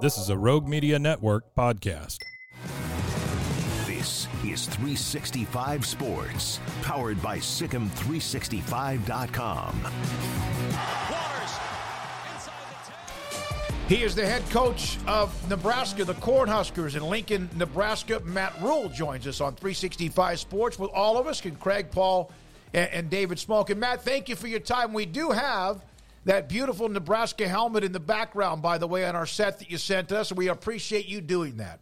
This is a Rogue Media Network podcast. This is 365 Sports, powered by Sikkim365.com. He is the head coach of Nebraska, the Cornhuskers in Lincoln, Nebraska. Matt Rhule joins us on 365 Sports with all of us, and Craig Paul and, and David Smoak. And Matt, thank you for your time. We do have that beautiful Nebraska helmet in the background, by the way, on our set that you sent us. We appreciate you doing that.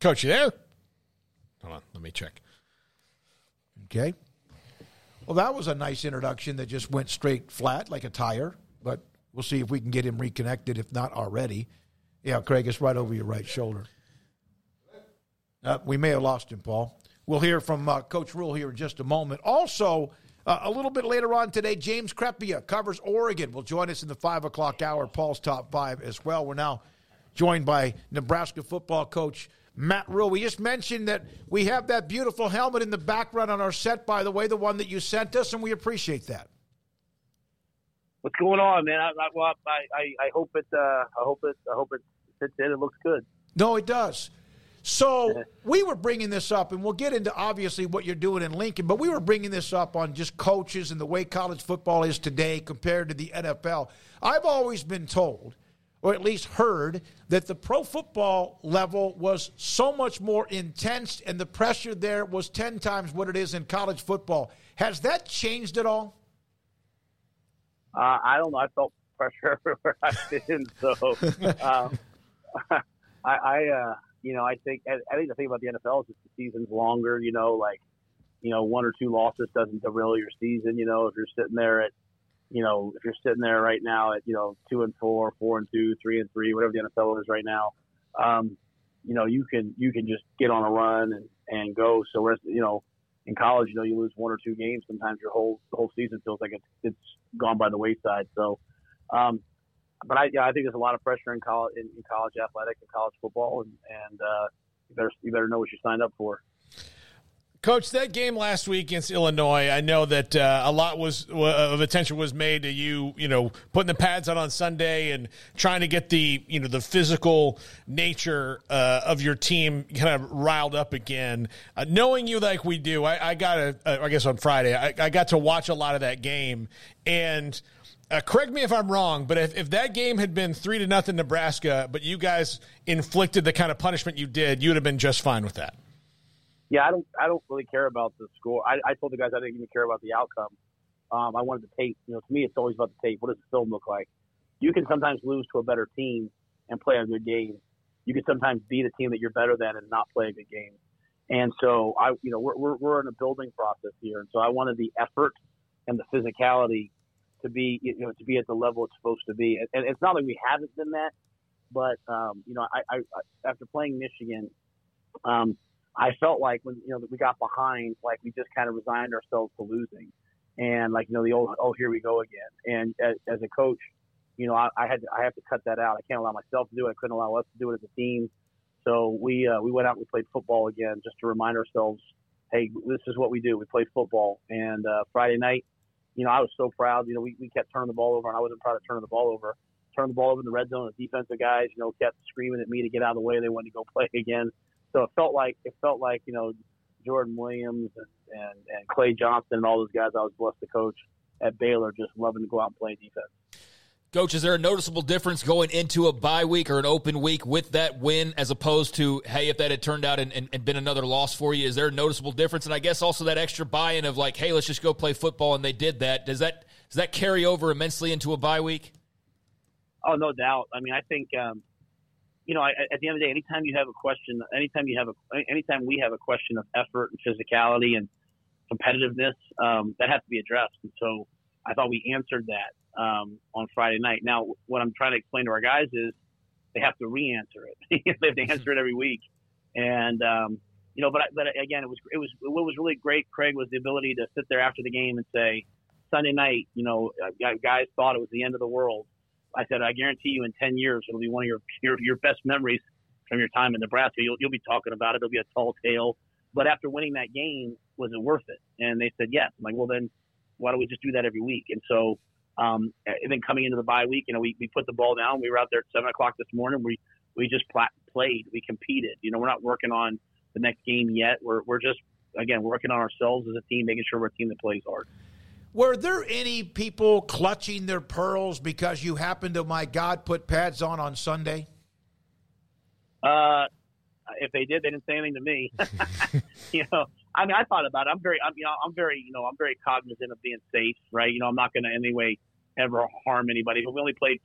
Coach, you there? Hold on, let me check. Okay. Well, that was a nice introduction that just went straight flat like a tire, but we'll see if we can get him reconnected, if not already. Yeah, Craig, it's right over your right shoulder. Uh, we may have lost him, Paul. We'll hear from uh, Coach Rhule here in just a moment. Also, uh, a little bit later on today, James Crepea covers Oregon. Will join us in the five o'clock hour. Paul's top five as well. We're now joined by Nebraska football coach Matt Rhule. We just mentioned that we have that beautiful helmet in the background on our set. By the way, the one that you sent us, and we appreciate that. What's going on, man? I, I, well, I, I, I hope it. Uh, I hope it. I hope it fits in. It looks good. No, it does. So we were bringing this up, and we'll get into obviously what you're doing in Lincoln, but we were bringing this up on just coaches and the way college football is today compared to the NFL. I've always been told, or at least heard, that the pro football level was so much more intense and the pressure there was 10 times what it is in college football. Has that changed at all? Uh, I don't know. I felt pressure everywhere I've been. So um, I, I uh, you know, I think I think the thing about the NFL is just the season's longer. You know, like you know, one or two losses doesn't derail your season. You know, if you're sitting there at you know, if you're sitting there right now at you know two and four, four and two, three and three, whatever the NFL is right now, um, you know, you can you can just get on a run and and go. So rest, you know, in college, you know, you lose one or two games, sometimes your whole whole season feels like it's it's gone by the wayside. So, um, but I, yeah, I think there's a lot of pressure in college, in, in college athletics and college football, and, and uh, you better you better know what you signed up for. Coach, that game last week against Illinois, I know that uh, a lot was of attention was made to you, you know, putting the pads on on Sunday and trying to get the, you know, the physical nature uh, of your team kind of riled up again. Uh, knowing you like we do, I, I got a, uh, I guess on Friday, I, I got to watch a lot of that game, and – uh, correct me if I'm wrong, but if, if that game had been three to nothing Nebraska, but you guys inflicted the kind of punishment you did, you'd have been just fine with that. Yeah, I don't. I don't really care about the score. I, I told the guys I didn't even care about the outcome. Um, I wanted the tape. You know, to me, it's always about the tape. What does the film look like? You can sometimes lose to a better team and play a good game. You can sometimes beat a team that you're better than and not play a good game. And so I, you know, we're we're, we're in a building process here, and so I wanted the effort and the physicality to be you know to be at the level it's supposed to be. And, and it's not like we haven't been that, but um, you know, I, I, after playing Michigan, um, I felt like when you know that we got behind, like we just kind of resigned ourselves to losing. and like you know the old oh here we go again. And as, as a coach, you know I, I had to, I have to cut that out. I can't allow myself to do it. I couldn't allow us to do it as a team. So we uh, we went out and we played football again just to remind ourselves, hey, this is what we do. We play football. And uh, Friday night, you know I was so proud. You know we, we kept turning the ball over, and I wasn't proud of turning the ball over. Turned the ball over in the red zone. The defensive guys, you know, kept screaming at me to get out of the way. They wanted to go play again. So it felt like it felt like you know Jordan Williams and, and, and Clay Johnson and all those guys I was blessed to coach at Baylor just loving to go out and play defense. Coach, is there a noticeable difference going into a bye week or an open week with that win as opposed to, hey, if that had turned out and, and, and, been another loss for you? Is there a noticeable difference? And I guess also that extra buy in of like, hey, let's just go play football, and they did that. Does that does that carry over immensely into a bye week? Oh, no doubt. I mean, I think um, you know, at the end of the day, anytime you have a question, anytime you have a, anytime we have a question of effort and physicality and competitiveness, um, that has to be addressed. And so I thought we answered that um, on Friday night. Now, what I'm trying to explain to our guys is they have to re-answer it. they have to answer it every week. And um, you know, but but again, it was it was what was really great, Craig, was the ability to sit there after the game and say, Sunday night, you know, guys thought it was the end of the world I said, I guarantee you in 10 years, it'll be one of your, your, your best memories from your time in Nebraska. You'll, you'll be talking about it. It'll be a tall tale. But after winning that game, was it worth it? And they said, yes. I'm like, well, then why don't we just do that every week? And so, um, and then coming into the bye week, you know, we, we put the ball down. We were out there at seven o'clock this morning. We, we just pl- played. We competed. You know, we're not working on the next game yet. We're, we're just, again, working on ourselves as a team, making sure we're a team that plays hard. Were there any people clutching their pearls because you happened to, my God, put pads on on Sunday? Uh, if they did, they didn't say anything to me. you know, I mean, I thought about it. I'm very, I'm, you know, I'm very, you know, I'm very cognizant of being safe, right? You know, I'm not going to in any way ever harm anybody. But we only played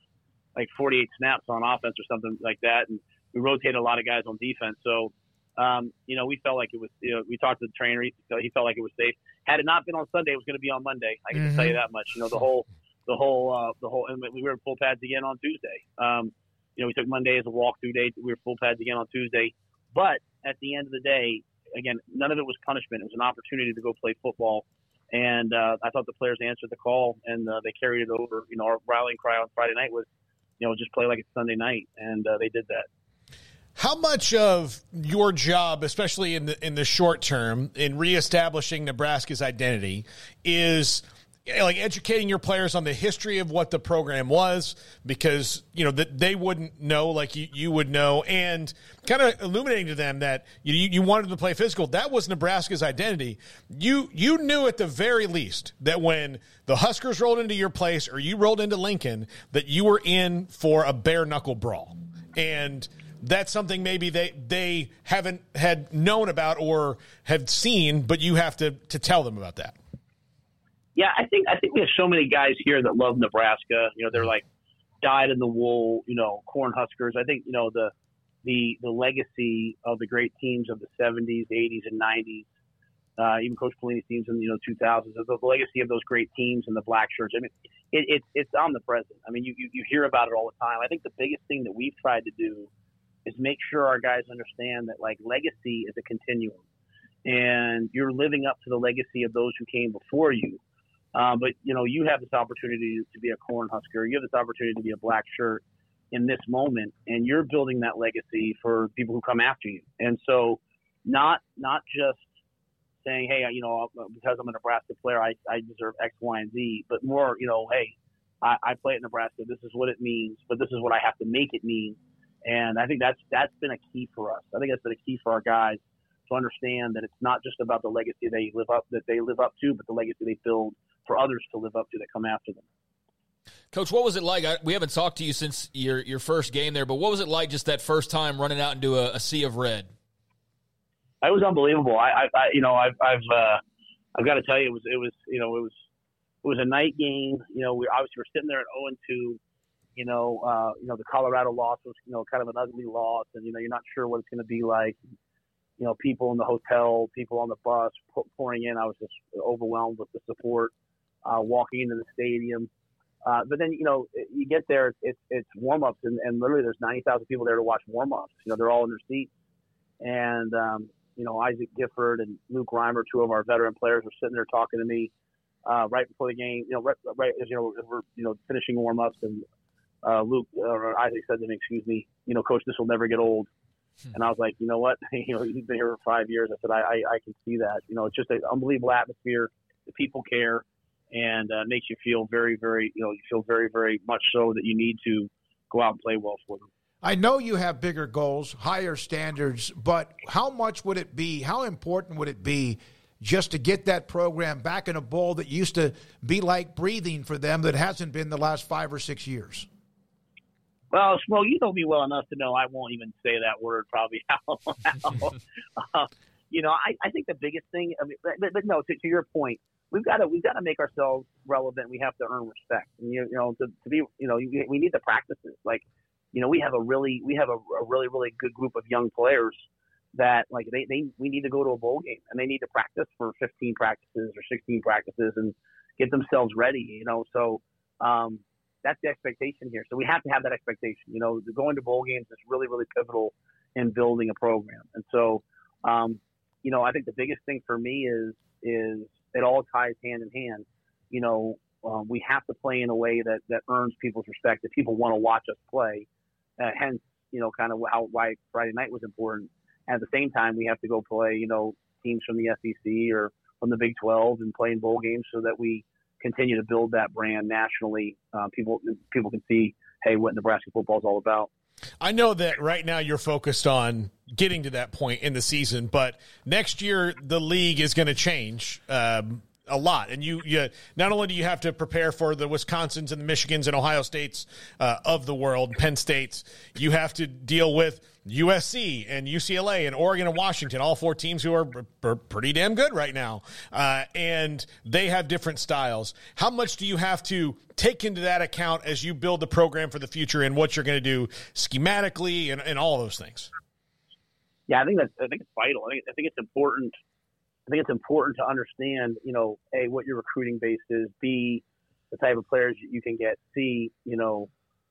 like 48 snaps on offense or something like that, and we rotated a lot of guys on defense. So um, you know, we felt like it was. You know, we talked to the trainer. He, he felt like it was safe. Had it not been on Sunday, it was going to be on Monday. I can mm-hmm. tell you that much. You know, the whole, the whole, uh, the whole, and we were in full pads again on Tuesday. Um, you know, we took Monday as a walkthrough day. We were full pads again on Tuesday. But at the end of the day, again, none of it was punishment. It was an opportunity to go play football. And uh, I thought the players answered the call and uh, they carried it over. You know, our rallying cry on Friday night was, you know, just play like it's Sunday night, and uh, they did that. How much of your job, especially in the in the short term, in reestablishing Nebraska's identity, is like educating your players on the history of what the program was because you know that they wouldn't know like you, you would know and kind of illuminating to them that you, you wanted to play physical. That was nebraska's identity. You you knew at the very least that when the huskers rolled into your place or you rolled into lincoln that you were in for a bare knuckle brawl. And that's something maybe they they haven't had known about or have seen, but you have to to tell them about that. Yeah, I think I think we have so many guys here that love Nebraska. You know, they're like dyed in the wool. You know, corn huskers. I think you know the the the legacy of the great teams of the '70s, '80s, and '90s. Uh, even Coach Pelini's teams in the you know 2000s, the, the legacy of those great teams and the black shirts. I mean, it, it, it's omnipresent. I mean, you, you you hear about it all the time. I think the biggest thing that we've tried to do is make sure our guys understand that like legacy is a continuum and you're living up to the legacy of those who came before you. Um, but you know, you have this opportunity to be a corn husker. You have this opportunity to be a black shirt in this moment, and you're building that legacy for people who come after you. And so, not not just saying, hey, you know, because I'm a Nebraska player, I, I deserve X, Y, and Z, but more, you know, hey, I, I play at Nebraska. This is what it means, but this is what I have to make it mean and I think that's that's been a key for us. I think that's been a key for our guys to understand that it's not just about the legacy they live up that they live up to, but the legacy they build for others to live up to that come after them. Coach, what was it like? I, we haven't talked to you since your your first game there, but what was it like just that first time running out into a, a sea of red? It was unbelievable. I, I, I you know, I've, I've, uh, I've got to tell you, it was, it was, you know, it was, it was a night game. You know, we obviously were sitting there at zero oh and two you know, uh, you know, the Colorado loss was, you know, kind of an ugly loss, and you know, you're not sure what it's going to be like. You know, people in the hotel, people on the bus pouring in. I was just overwhelmed with the support. Uh, walking into the stadium, uh, but then you know, you get there, it's it's warm ups, and, and literally there's ninety thousand people there to watch warm ups. You know, they're all in their seats, and um, you know, Isaac Gifford and Luke Reimer, two of our veteran players, were sitting there talking to me uh, right before the game, you know, right, right as you know, we're you know finishing warm ups, and uh, Luke or Isaac said to me, "Excuse me, you know, Coach, this will never get old." Hmm. And I was like, you know what? you know, he's been here for five years. I said, I, I, I can see that. You know, it's just an unbelievable atmosphere. The people care, and uh, makes you feel very, very, you know, you feel very, very much so that you need to go out and play well for them. I know you have bigger goals, higher standards, but how much would it be? How important would it be just to get that program back in a bowl that used to be like breathing for them that hasn't been the last five or six years? Well, Smo, you know me well enough to know I won't even say that word probably out loud. uh, you know, I, I think the biggest thing, I mean, but, but no, to, to your point, we've got to we've got to make ourselves relevant. We have to earn respect. And, you, you know, to, to be, you know, we need the practices. Like, you know, we have a really we have a, a really really good group of young players that like they, they we need to go to a bowl game and they need to practice for 15 practices or 16 practices and get themselves ready. You know, so um, that's the expectation here. So we have to have that expectation. You know, going to bowl games is really, really pivotal in building a program. And so, um, you know, I think the biggest thing for me is is it all ties hand in hand. You know, um, we have to play in a way that that earns people's respect. That people want to watch us play. Uh, hence, you know, kind of how why Friday night was important. At the same time, we have to go play, you know, teams from the SEC or from the Big 12 and play in bowl games so that we continue to build that brand nationally. Uh, people people can see, hey, what Nebraska football is all about. I know that right now you're focused on getting to that point in the season, but next year the league is going to change. Um, a lot. And you, you not only do you have to prepare for the Wisconsins and the Michigans and Ohio States uh, of the world, Penn States, you have to deal with USC and UCLA and Oregon and Washington, all four teams who are, pretty damn good right now. Uh, and they have different styles. How much do you have to take into that account as you build the program for the future and what you're going to do schematically and, and all those things? Yeah, I think that's I think it's vital. I think I think it's important I think it's important to understand, you know, a what your recruiting base is, b the type of players you can get, c you know,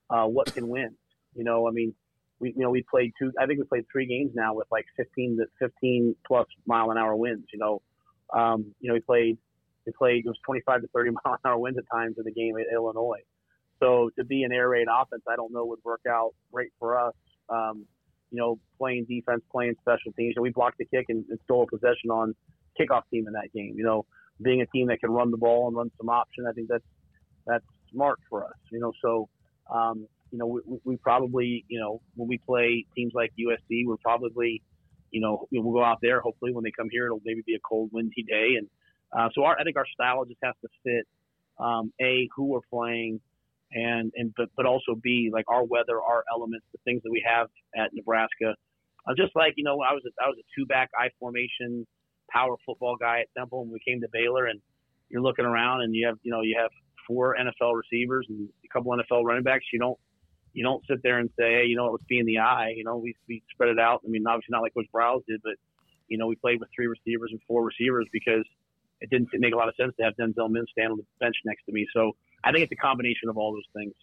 uh, what can win. You know, I mean, we you know we played two. I think we played three games now with like 15 to 15 plus mile an hour winds. You know, um, you know we played we played it was 25 to 30 mile an hour winds at times in the game at Illinois. So to be an air raid offense, I don't know would work out great for us. Um, you know, playing defense, playing special teams. And we blocked the kick and, and stole a possession on kickoff team in that game. You know, being a team that can run the ball and run some option, I think that's that's smart for us. You know, so um, you know we, we probably you know when we play teams like USC, we're probably you know we'll go out there. Hopefully, when they come here, it'll maybe be a cold, windy day, and uh, so our, I think our style just has to fit um, a who we're playing. And, and but, but also B like our weather, our elements, the things that we have at Nebraska. Uh, just like you know, I was a, I was a two back I formation power football guy at Temple when we came to Baylor, and you're looking around and you have you know you have four NFL receivers and a couple NFL running backs. You don't you don't sit there and say, hey, you know, let's be in the eye. You know, we we spread it out. I mean, obviously not like Coach Briles did, but you know, we played with three receivers and four receivers because it didn't make a lot of sense to have Denzel Mims stand on the bench next to me. So I think it's a combination of all those things.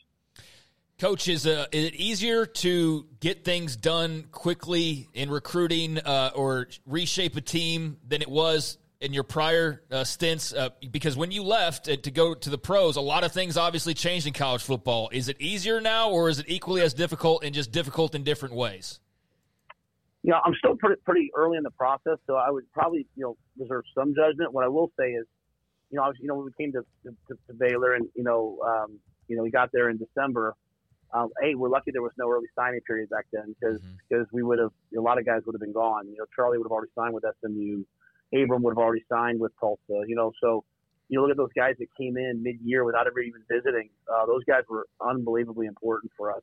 Coach, is, uh, is it easier to get things done quickly in recruiting uh, or reshape a team than it was in your prior uh, stints? Uh, because when you left uh, to go to the pros, a lot of things obviously changed in college football. Is it easier now, or is it equally as difficult and just difficult in different ways? You know, I'm still pretty, pretty early in the process, so I would probably you know reserve some judgment. What I will say is, you know, I was, you know when we came to, to, to Baylor and you know um, you know we got there in December um, hey, we're lucky there was no early signing period back then because because mm-hmm. we would have a lot of guys would have been gone. You know, Charlie would have already signed with SMU, Abram would have already signed with Tulsa. You know, so you look at those guys that came in mid-year without ever even visiting. Uh, those guys were unbelievably important for us.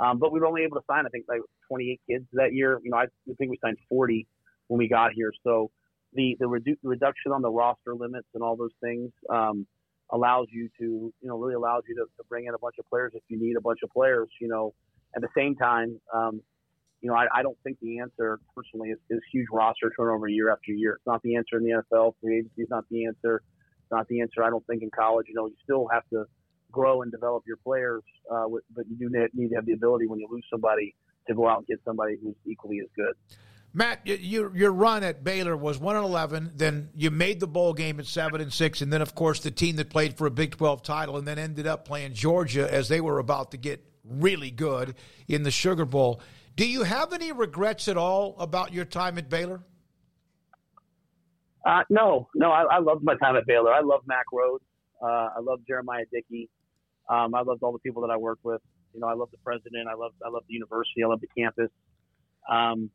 Um, but we were only able to sign, I think, like 28 kids that year. You know, I think we signed 40 when we got here. So the the redu- reduction on the roster limits and all those things. Um, allows you to, you know, really allows you to, to bring in a bunch of players if you need a bunch of players, you know. At the same time, um, you know, I, I don't think the answer personally is, is huge roster turnover year after year. It's not the answer in the NFL. Free agency is not the answer. It's not the answer. I don't think in college. You know, you still have to grow and develop your players, uh, but you do need to have the ability when you lose somebody to go out and get somebody who's equally as good. Matt, your your run at Baylor was one and eleven. Then you made the bowl game at seven and six, and then of course the team that played for a Big Twelve title, and then ended up playing Georgia as they were about to get really good in the Sugar Bowl. Do you have any regrets at all about your time at Baylor? Uh, no, no. I, I loved my time at Baylor. I love Mack Rhoades. Uh, I love Jeremiah Dickey. Um, I loved all the people that I worked with. You know, I love the president. I love I love the university. I love the campus. Um,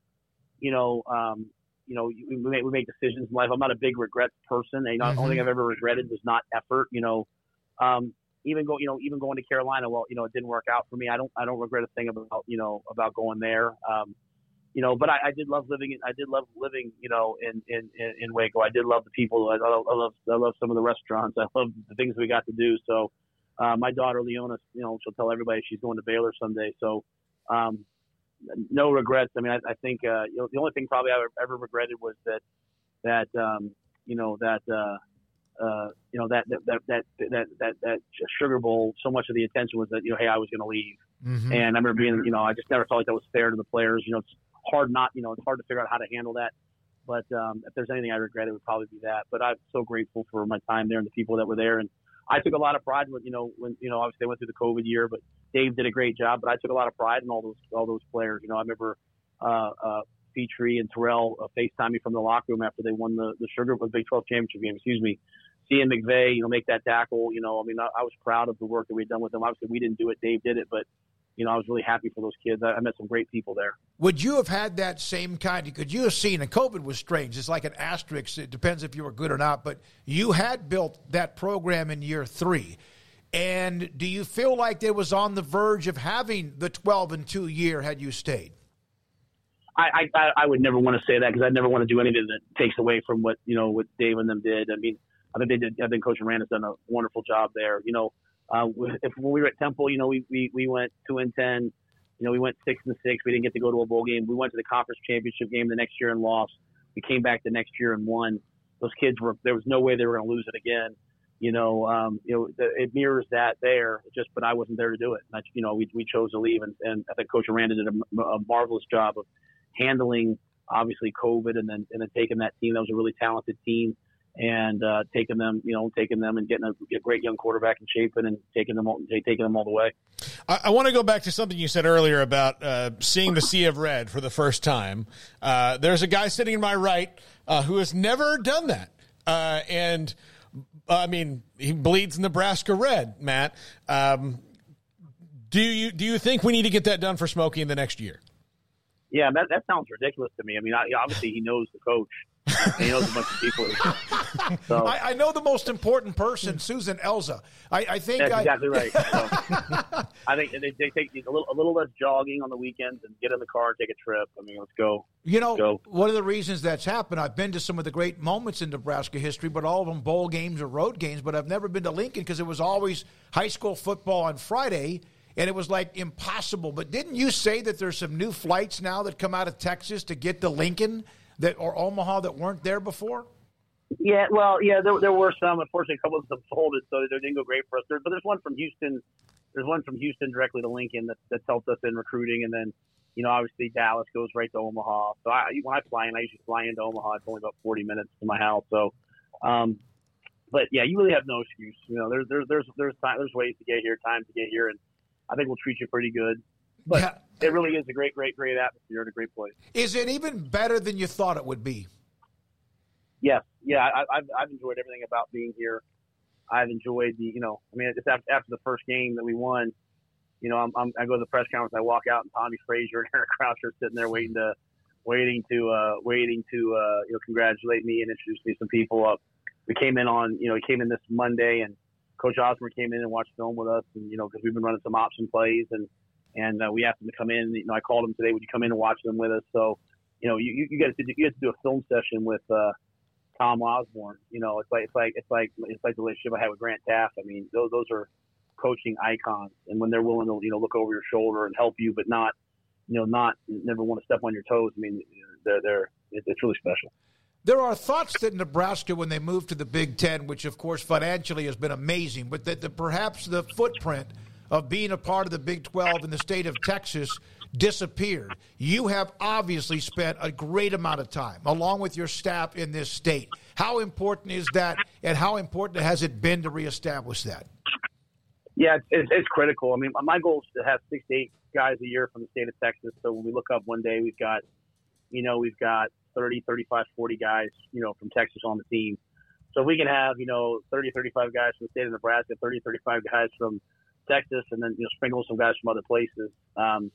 you know, um, you know, we make, we make decisions in life. I'm not a big regrets person. And, mm-hmm. the only thing I've ever regretted was not effort. You know, um, even go, you know, even going to Carolina. Well, you know, it didn't work out for me. I don't, I don't regret a thing about, you know, about going there. Um, you know, but I, I did love living. In, I did love living, you know, in in in Waco. I did love the people. I, I love I love some of the restaurants. I love the things we got to do. So, uh, my daughter Leona, you know, she'll tell everybody she's going to Baylor someday. So, um, no regrets. I mean, I, I think uh, you know, the only thing probably I ever regretted was that that um, you know that uh, uh, you know that that, that that that that that Sugar Bowl. So much of the attention was that you know, hey, I was going to leave, mm-hmm. and I remember being, you know, I just never felt like that was fair to the players. You know, it's hard not, you know, it's hard to figure out how to handle that. But um, if there's anything I regret, it would probably be that. But I'm so grateful for my time there and the people that were there. And I took a lot of pride when, you know, when, you know, obviously they went through the COVID year, but Dave did a great job. But I took a lot of pride in all those, all those players. You know, I remember uh, uh, Pitre and Terrel uh, FaceTime me from the locker room after they won the, the Sugar the Big 12 championship game, excuse me. Seeing McVea, you know, make that tackle, you know, I mean, I, I was proud of the work that we'd done with them. Obviously, we didn't do it; Dave did it, but you know, I was really happy for those kids. I, I, met some great people there. Would you have had that same kind? Could you have seen? And COVID was strange. It's like an asterisk. It depends if you were good or not. But you had built that program in year three. And do you feel like it was on the verge of having the 12 and 2 year had you stayed? I, I, I would never want to say that because I'd never want to do anything that takes away from what, you know, what Dave and them did. I mean, I think they did, I think Coach Aranda has done a wonderful job there. You know, uh, if when we were at Temple, you know, we, we, we went two and ten. You know, we went six and six. We didn't get to go to a bowl game. We went to the conference championship game the next year and lost. We came back the next year and won. Those kids were there was no way they were going to lose it again. You know, um, you know, it mirrors that there. Just, but I wasn't there to do it. I, you know, we we chose to leave, and, and I think Coach Aranda did a, a marvelous job of handling obviously COVID, and then and then taking that team. That was a really talented team and uh, taking them, you know, taking them and getting a, a, great young quarterback in shape and taking them, all, taking them all the way. I, I want to go back to something you said earlier about uh, seeing the sea of red for the first time. Uh, there's a guy sitting in my right uh, who has never done that, uh, and I mean, he bleeds Nebraska red. Matt, um, do you do you think we need to get that done for Smokey in the next year? Yeah, that, that sounds ridiculous to me. I mean, obviously he knows the coach, he knows a bunch of people. So. I, I, know the most important person, Susan Elza. I, I think that's I, exactly right. So, I think they, they take a little, a little less jogging on the weekends and get in the car and take a trip. I mean, let's go. You know, go. one of the reasons that's happened, I've been to some of the great moments in Nebraska history, but all of them bowl games or road games. But I've never been to Lincoln because it was always high school football on Friday and it was like impossible. But didn't you say that there's some new flights now that come out of Texas to get to Lincoln that or Omaha that weren't there before? Yeah, well, yeah, there, there were some. Unfortunately, a couple of them folded, so they didn't go great for us. There, but there's one from Houston. There's one from Houston directly to Lincoln that, that's helped us in recruiting, and then you know, obviously Dallas goes right to Omaha. So I, when I fly in, I usually fly into Omaha. It's only about 40 minutes to my house. So, um, but yeah, you really have no excuse. You know, there's there's there's there's time, there's ways to get here, time to get here, and I think we'll treat you pretty good. But yeah. it really is a great, great, great atmosphere and a great place. Is it even better than you thought it would be? Yes. Yeah, I, I've, I've enjoyed everything about being here. I've enjoyed the, you know, I mean, just after, after the first game that we won, you know, I'm, I'm, i go to the press conference, I walk out, and Tommie Frazier and Eric Crouch are sitting there waiting to, waiting to, uh, waiting to, uh, you know, congratulate me and introduce me to some people. Uh, we came in on, you know, we came in this Monday, and Coach Osborne came in and watched film with us, and you know, because we've been running some option plays, and and uh, we asked him to come in. You know, I called him today. Would you come in and watch them with us? So, you know, you you to you to do a film session with uh, Tom Osborne. You know, it's like it's like it's like it's like the relationship I had with Grant Teaff. I mean, those those are coaching icons, and when they're willing to you know look over your shoulder and help you, but not you know not never want to step on your toes. I mean, they're they're it's really special. There are thoughts that Nebraska, when they moved to the Big Ten, which of course financially has been amazing, but that the, perhaps the footprint of being a part of the Big 12 in the state of Texas disappeared. You have obviously spent a great amount of time, along with your staff in this state. How important is that, and how important has it been to reestablish that? Yeah, it's, it's critical. I mean, my goal is to have six to eight guys a year from the state of Texas. So when we look up one day, we've got, you know, we've got 30, 35, 40 guys, you know, from Texas on the team. So we can have, you know, 30, 35 guys from the state of Nebraska, 30, 35 guys from Texas, and then, you know, sprinkle some guys from other places, um,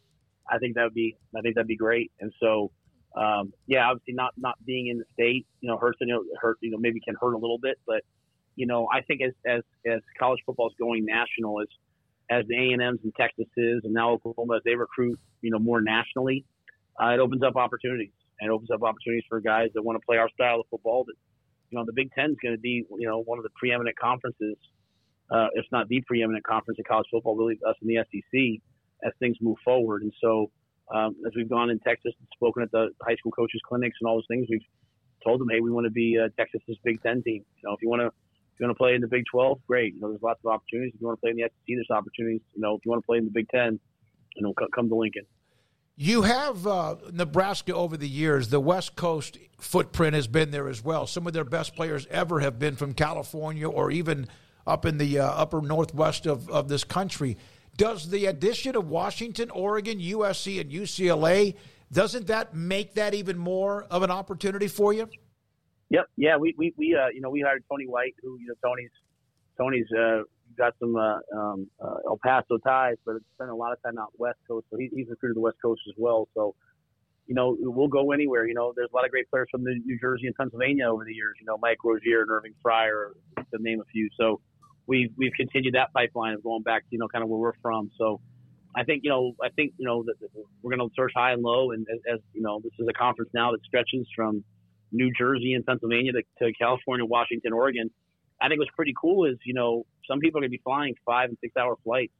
I think that would be, I think that'd be great. And so, um, yeah, obviously not, not being in the state, you know, hurts, you know, hurt, you know, maybe can hurt a little bit, but, you know, I think as as as college football is going national, as as the A and M's and Texases and now Oklahoma, as they recruit, you know, more nationally, uh, it opens up opportunities. And it opens up opportunities for guys that want to play our style of football. That you know, the Big Ten is going to be you know one of the preeminent conferences, uh, if not the preeminent conference in college football. Really, us in the SEC as things move forward. And so, um, as we've gone in Texas and spoken at the high school coaches clinics and all those things, we've told them, hey, we want to be uh, Texas's Big Ten team. You know, if you want to if you want to play in the Big 12, great. You know, there's lots of opportunities. If you want to play in the SEC, there's opportunities. You know, if you want to play in the Big 10, you know, come to Lincoln. You have uh, Nebraska over the years. The West Coast footprint has been there as well. Some of their best players ever have been from California or even up in the uh, upper northwest of, of this country. Does the addition of Washington, Oregon, USC, and UCLA doesn't that make that even more of an opportunity for you? Yep. Yeah. We we we uh, you know we hired Tony White, who you know Tony's Tony's uh, got some uh, um, uh, El Paso ties, but spent a lot of time out West Coast, so he, he's recruited the West Coast as well. So you know we'll go anywhere. You know there's a lot of great players from New Jersey and Pennsylvania over the years. You know Mike Rozier and Irving Fryar, to name a few. So we've we've continued that pipeline of going back to you know kind of where we're from. So. I think you know. I think you know that we're going to search high and low, and as, as you know, this is a conference now that stretches from New Jersey and Pennsylvania to, to California, Washington, Oregon. I think what's pretty cool is, you know, some people are going to be flying five and six hour flights.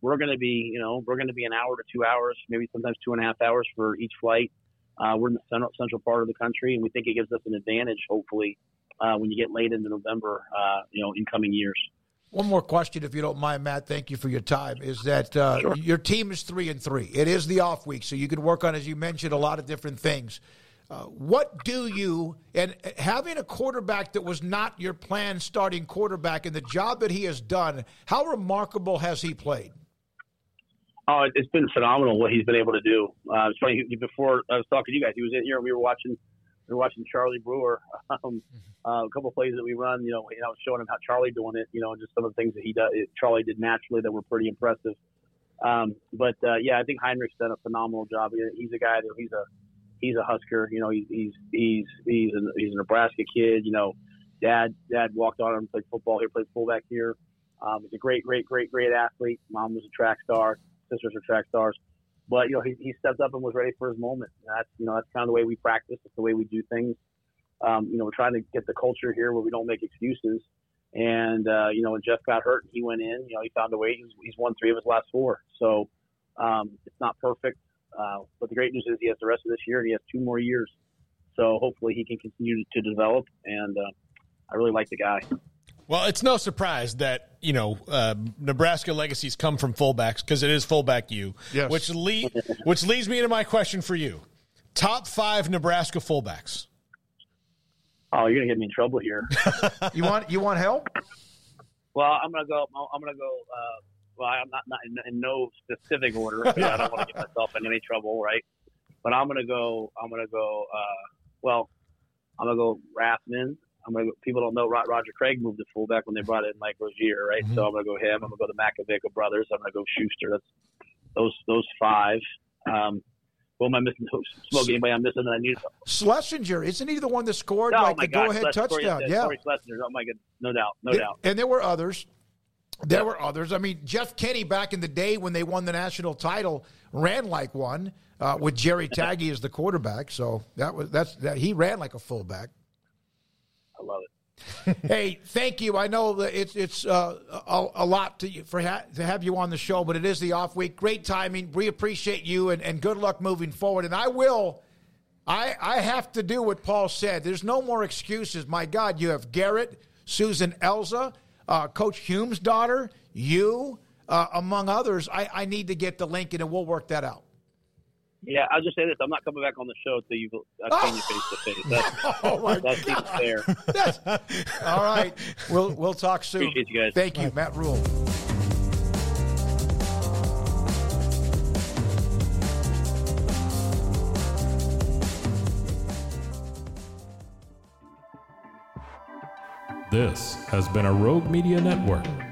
We're going to be, you know, we're going to be an hour to two hours, maybe sometimes two and a half hours for each flight. Uh, we're in the central, central part of the country, and we think it gives us an advantage, hopefully, uh, when you get late into November, uh, you know, in coming years. One more question, if you don't mind, Matt. Thank you for your time. Is that uh, sure. your team is three and three? It is the off week, so you can work on, as you mentioned, a lot of different things. Uh, what do you, and having a quarterback that was not your plan starting quarterback and the job that he has done, how remarkable has he played? Oh, it's been phenomenal what he's been able to do. Uh, it's funny before I was talking to you guys, he was in here and we were watching, we were watching Charlie Brewer, um, uh, a couple plays that we run. You know, and I was showing him how Charlie doing it. You know, just some of the things that he does, Charlie did naturally that were pretty impressive. Um, but uh, yeah, I think Heinrich's done a phenomenal job. He's a guy that he's a he's a Husker. You know, he's he's he's he's a, he's a Nebraska kid. You know, dad dad walked on and played football here, played fullback here. Um, he's a great, great, great, great athlete. Mom was a track star. Sisters are track stars. But you know, he, he stepped up and was ready for his moment. That's you know, that's kind of the way we practice. It's the way we do things. Um, you know, we're trying to get the culture here where we don't make excuses. And uh, you know, when Jeff got hurt, he went in. You know, he found a way. He's, he's won three of his last four. So um, it's not perfect. Uh, but the great news is he has the rest of this year and he has two more years. So hopefully he can continue to develop. And uh, I really like the guy. Well, it's no surprise that you know uh, Nebraska legacies come from fullbacks because it is fullback you. Yes. Which le- which leads me to my question for you: top five Nebraska fullbacks. Oh, you're gonna get me in trouble here. you want you want help? Well, I'm gonna go. I'm gonna go. Uh, well, I'm not, not in, in no specific order. I don't want to get myself in any trouble, right? But I'm gonna go. I'm gonna go. Uh, well, I'm gonna go Rathman. I'm gonna people don't know Roger Craig moved to fullback when they brought in Mike Rozier, right? Mm-hmm. So I'm gonna go him. I'm gonna go the Makovicka brothers. I'm gonna go Schuster. That's those those five. Um, what am I missing? Smoke anybody I'm missing that I need? Schlesinger, isn't he the one that scored oh, like the go ahead touchdown? yeah, Schlesinger. Oh my god, no doubt, no doubt. And there were others. There were others. I mean, Jeff Kinney back in the day when they won the national title ran like one uh, with Jerry Tagge as the quarterback. So that was that's that he ran like a fullback. I love it. hey, thank you. I know that it's it's uh, a, a, lot to for ha- to have you on the show, but it is the off week. Great timing. We appreciate you and, and good luck moving forward. And I will. I I have to do what Paul said. There's no more excuses. My God, you have Garrett, Susan Elza uh, Coach Hume's daughter, you, uh, among others. I, I need to get the link and we'll work that out. Yeah, I'll just say this: I'm not coming back on the show until you've I've seen you face to face. That's Oh my that seems fair. That's- all right. We'll we'll talk soon. Appreciate you guys. Thank you, Matt Rhule. This has been a Rogue Media Network production.